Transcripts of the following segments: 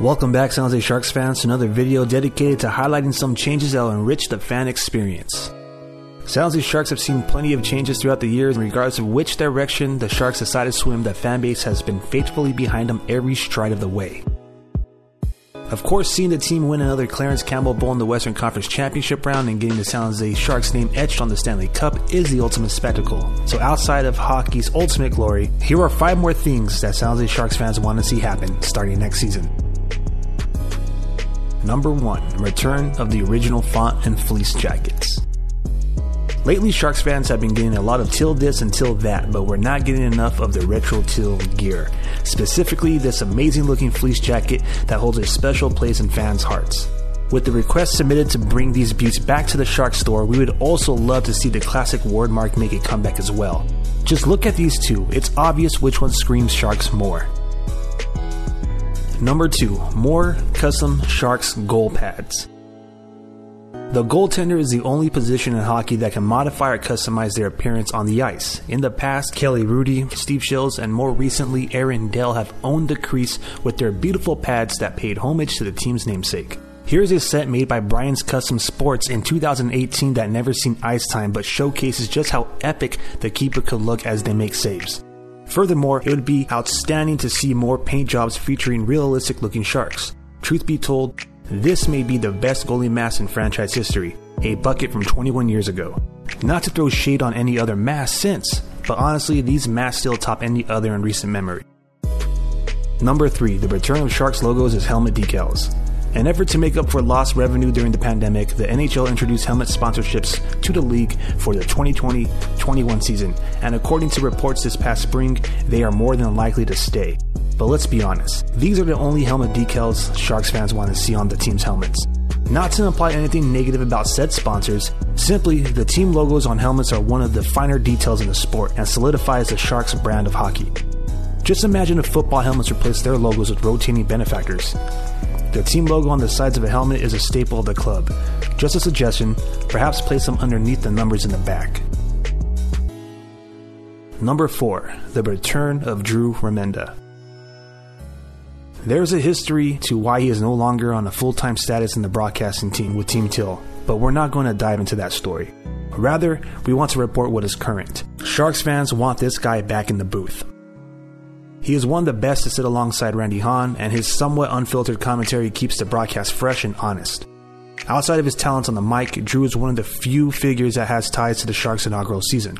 Welcome back, San Jose Sharks fans, to another video dedicated to highlighting some changes that will enrich the fan experience. San Jose Sharks have seen plenty of changes throughout the years in regards of which direction the Sharks decide to swim. The fan base has been faithfully behind them every stride of the way. Of course, seeing the team win another Clarence Campbell Bowl in the Western Conference Championship round and getting the San Jose Sharks name etched on the Stanley Cup is the ultimate spectacle. So, outside of hockey's ultimate glory, here are five more things that San Jose Sharks fans want to see happen starting next season. Number 1 Return of the original font and fleece jackets. Lately, Sharks fans have been getting a lot of till this and till that, but we're not getting enough of the retro till gear. Specifically, this amazing looking fleece jacket that holds a special place in fans' hearts. With the request submitted to bring these buttes back to the Sharks store, we would also love to see the classic word mark make a comeback as well. Just look at these two, it's obvious which one screams Sharks more. Number 2 More custom Sharks goal pads. The goaltender is the only position in hockey that can modify or customize their appearance on the ice. In the past, Kelly Hrudey, Steve Shields, and more recently, Aaron Dell have owned the crease with their beautiful pads that paid homage to the team's namesake. Here's a set made by Brian's Custom Sports in 2018 that never seen ice time but showcases just how epic the keeper could look as they make saves. Furthermore, it would be outstanding to see more paint jobs featuring realistic looking sharks. Truth be told, this may be the best goalie mask in franchise history, a bucket from 21 years ago. Not to throw shade on any other mask since, but honestly, these masks still top any other in recent memory. Number 3. The return of Sharks logos as helmet decals. In effort to make up for lost revenue during the pandemic, the NHL introduced helmet sponsorships to the league for the 2020 21 season, and according to reports this past spring, they are more than likely to stay. But let's be honest, these are the only helmet decals Sharks fans want to see on the team's helmets. Not to imply anything negative about said sponsors, simply the team logos on helmets are one of the finer details in the sport and solidifies the Sharks brand of hockey. Just imagine if football helmets replaced their logos with rotating benefactors. The team logo on the sides of a helmet is a staple of the club. Just a suggestion, perhaps place them underneath the numbers in the back. Number 4. The Return of Drew Remenda. There's a history to why he is no longer on a full time status in the broadcasting team with Team Teal, but we're not going to dive into that story. Rather, we want to report what is current. Sharks fans want this guy back in the booth. He is one of the best to sit alongside Randy Hahn, and his somewhat unfiltered commentary keeps the broadcast fresh and honest. Outside of his talents on the mic, Drew is one of the few figures that has ties to the Sharks' inaugural season.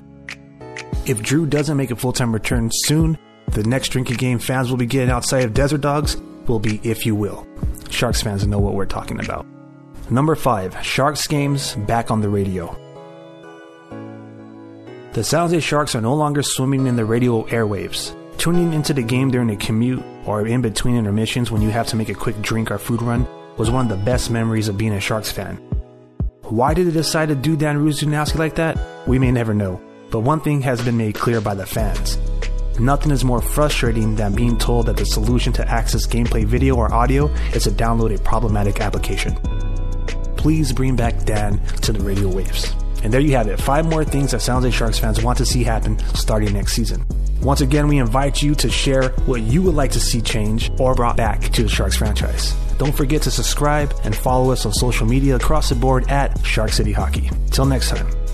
If Drew doesn't make a full time return soon, the next drinking game fans will be getting outside of Desert Dogs will be If You Will. Sharks fans know what we're talking about. Number 5. Sharks games back on the radio. The San Jose Sharks are no longer swimming in the radio airwaves. Tuning into the game during a commute or in between intermissions when you have to make a quick drink or food run was one of the best memories of being a Sharks fan. Why did they decide to do Dan Rusanowsky like that? We may never know, but one thing has been made clear by the fans. Nothing is more frustrating than being told that the solution to access gameplay video or audio is to download a problematic application. Please bring back Dan to the radio waves. And there you have it, five more things that San Jose Sharks fans want to see happen starting next season. Once again, we invite you to share what you would like to see change or brought back to the Sharks franchise. Don't forget to subscribe and follow us on social media across the board at Shark City Hockey. Till next time.